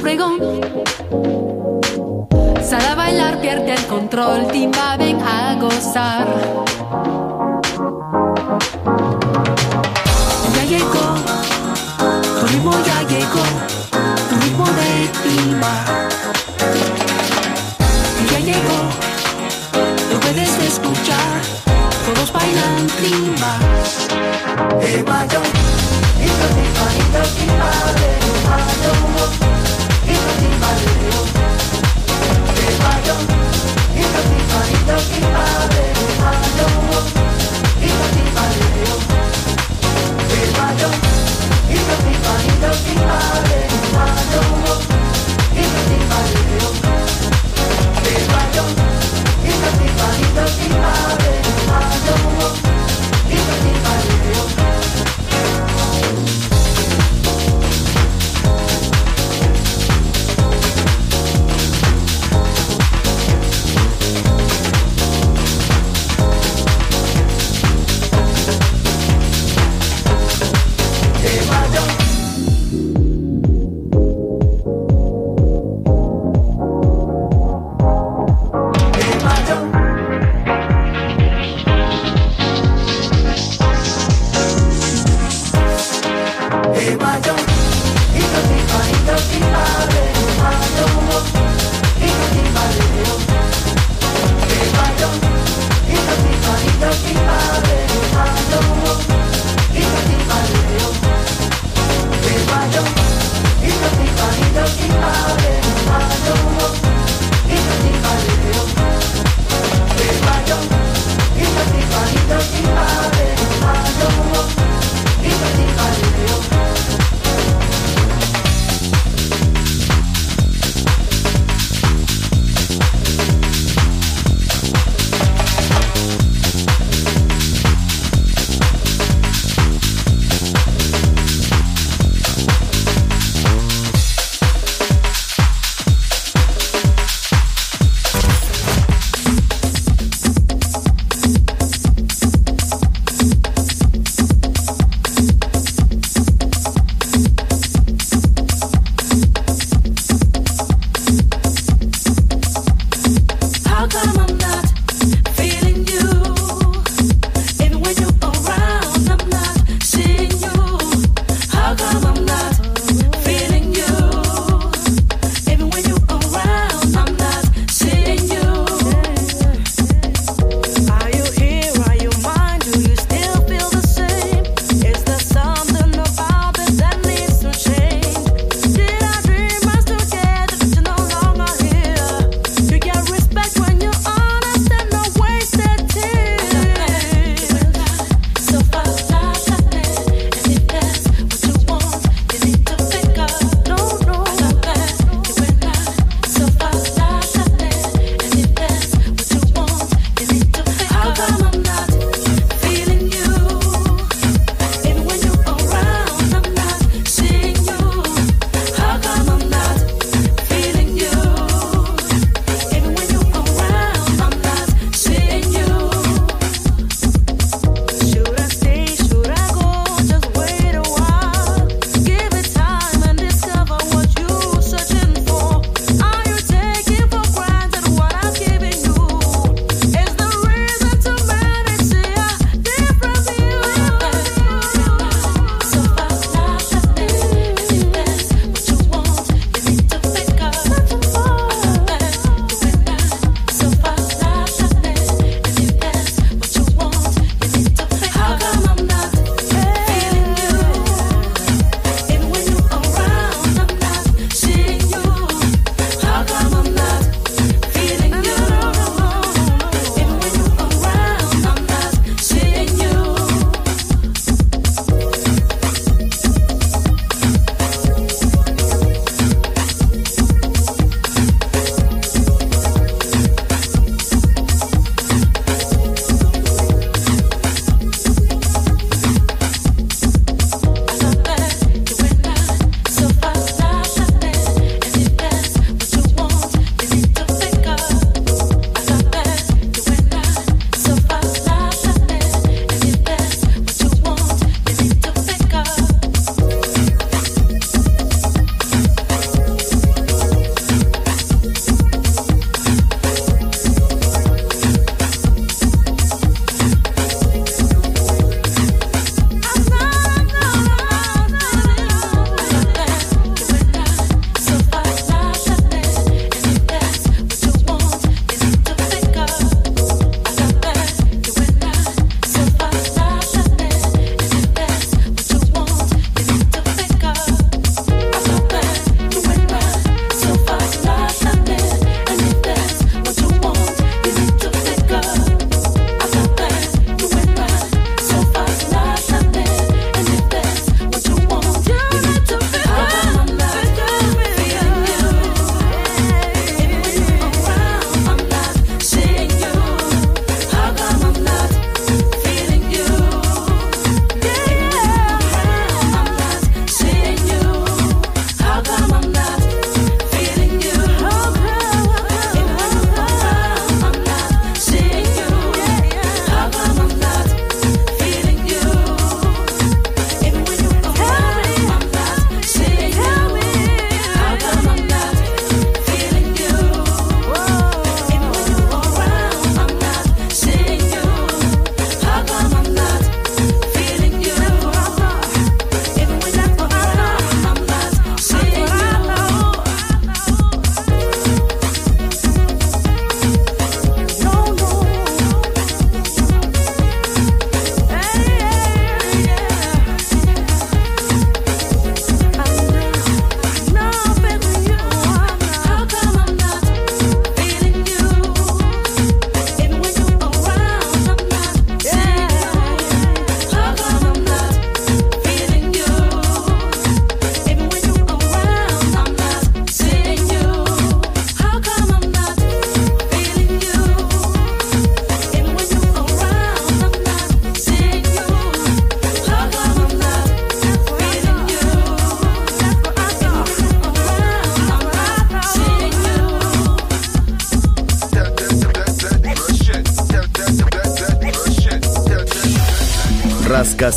pregón. Sal a bailar, pierde el control, timba, ven a gozar. Ya llegó, tu ritmo ya llegó, tu ritmo de timba. Ya llegó, lo puedes escuchar, todos bailan timba. El mayo, esto es timba, timba, Don't be hard and I don't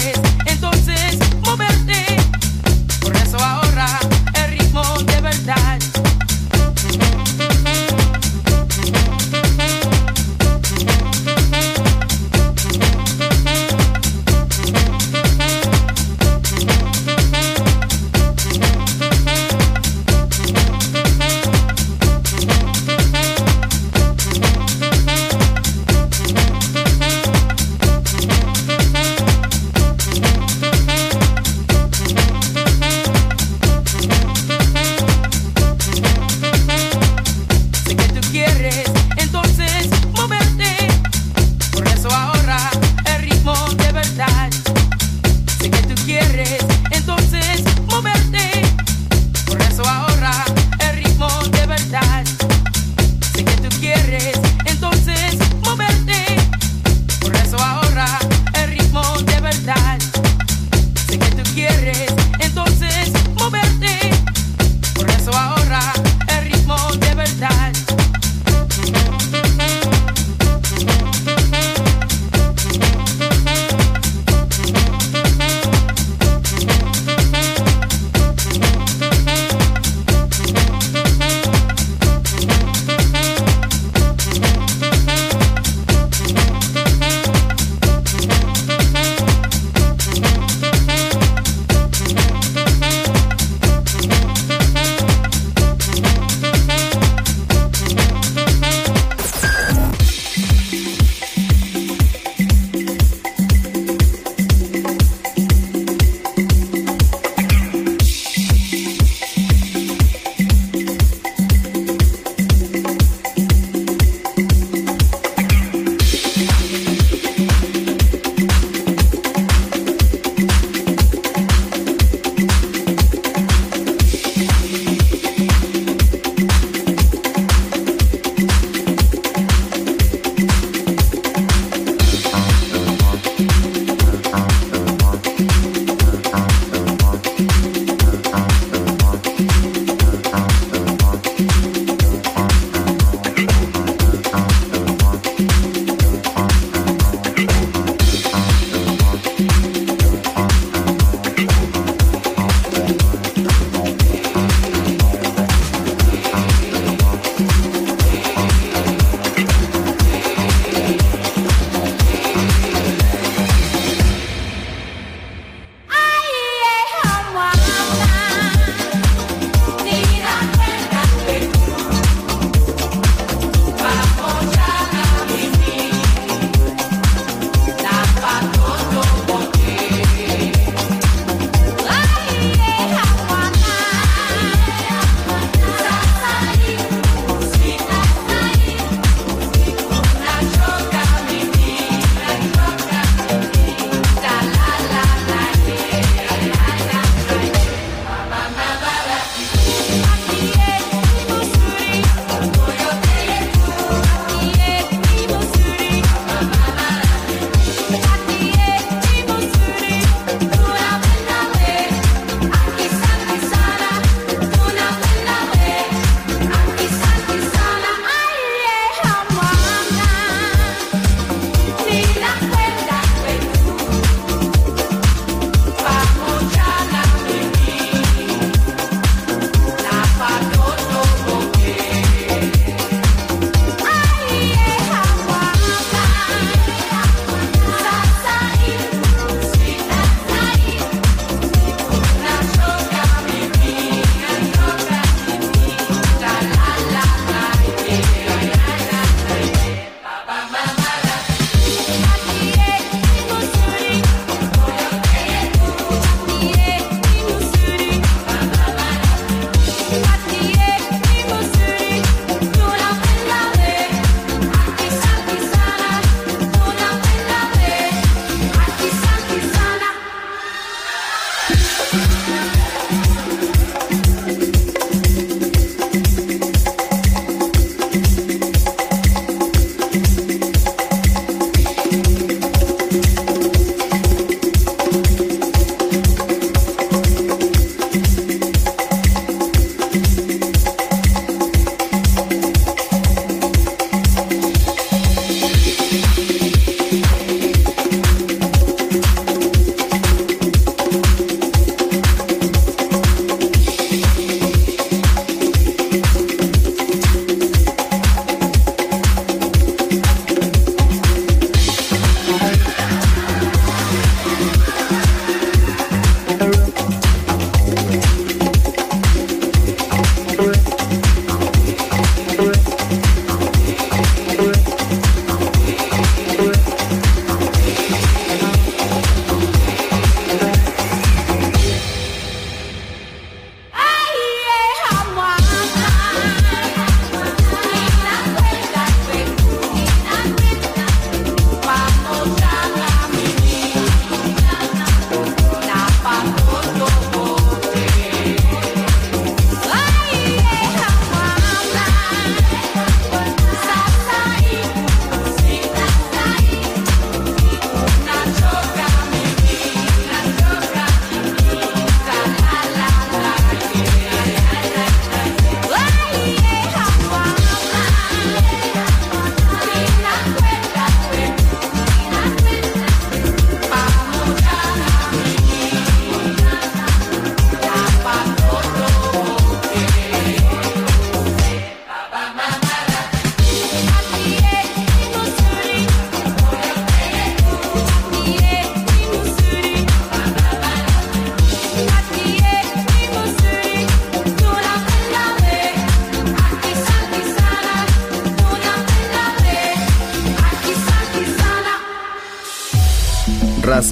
flores.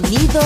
Sonido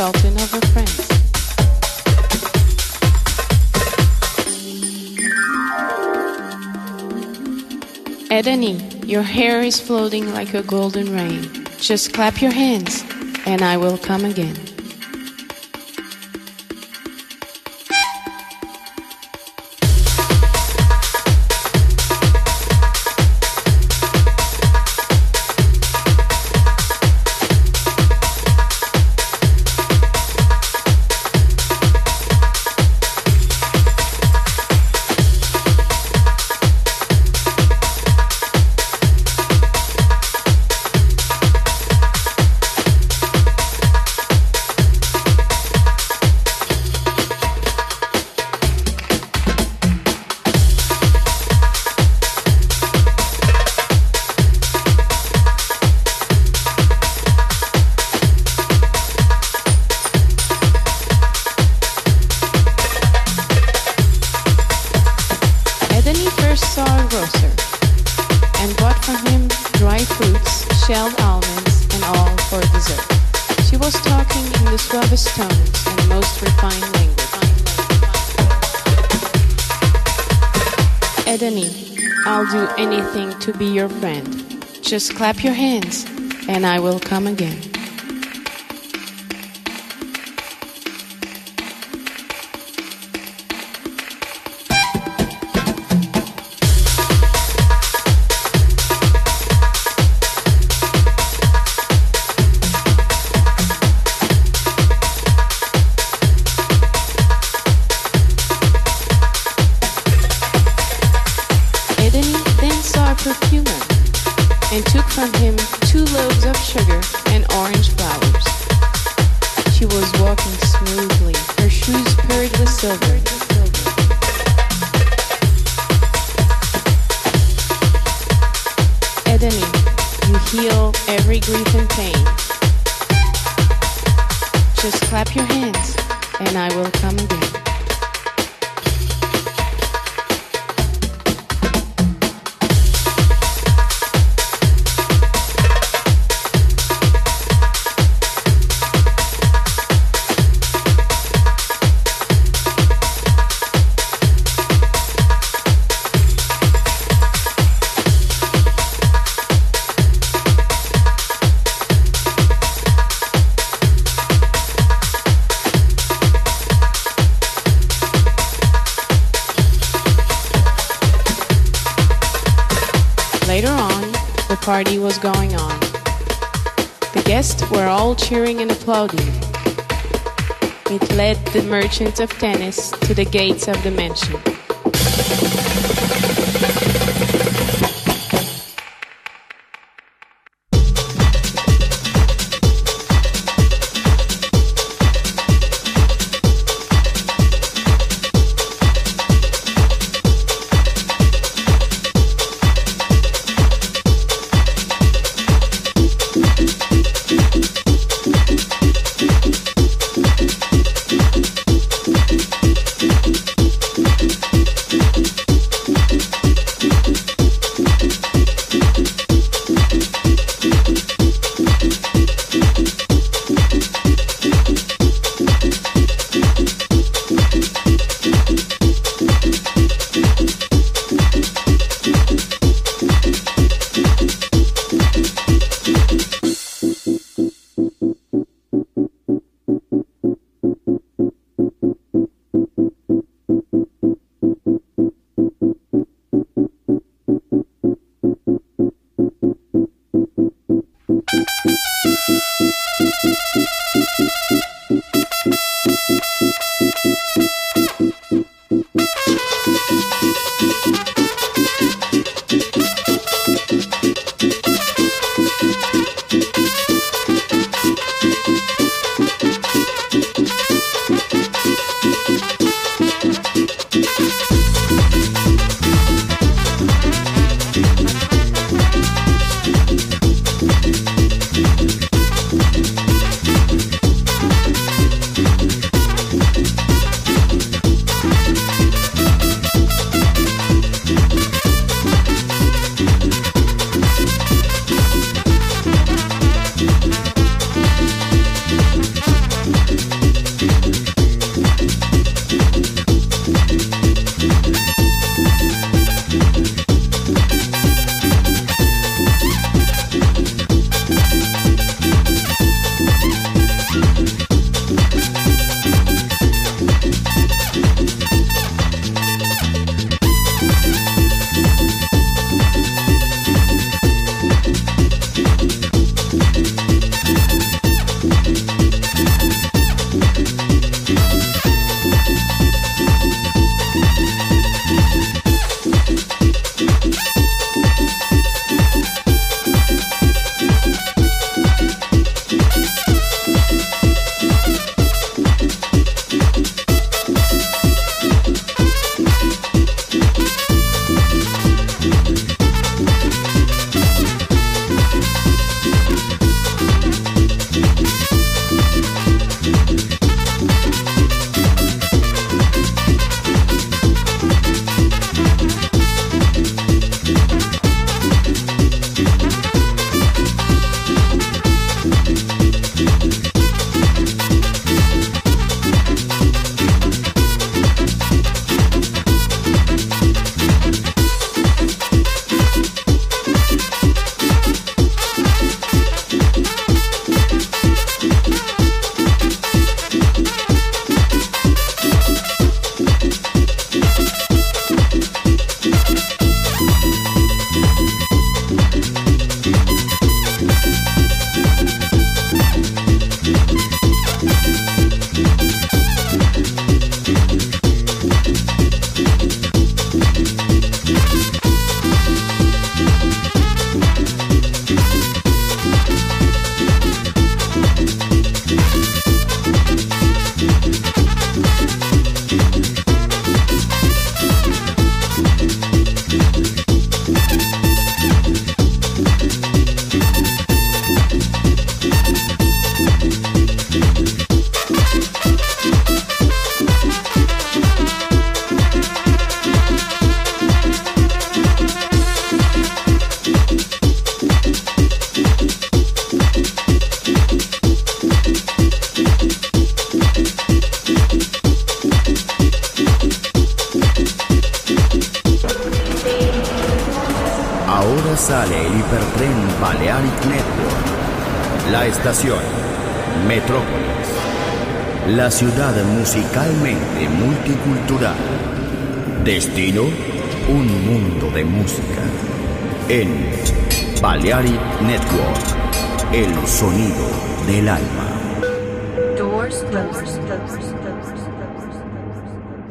Metrópolis. Your hair is floating like a golden rain. Just clap your hands, and I will come again. To be your friend. Just clap your hands, and I will come again. within you, you heal every grief and pain. Just clap your hands and I will come again. Party was going on. The guests were all cheering and applauding. It led the merchant of tennis to the gates of the mansion.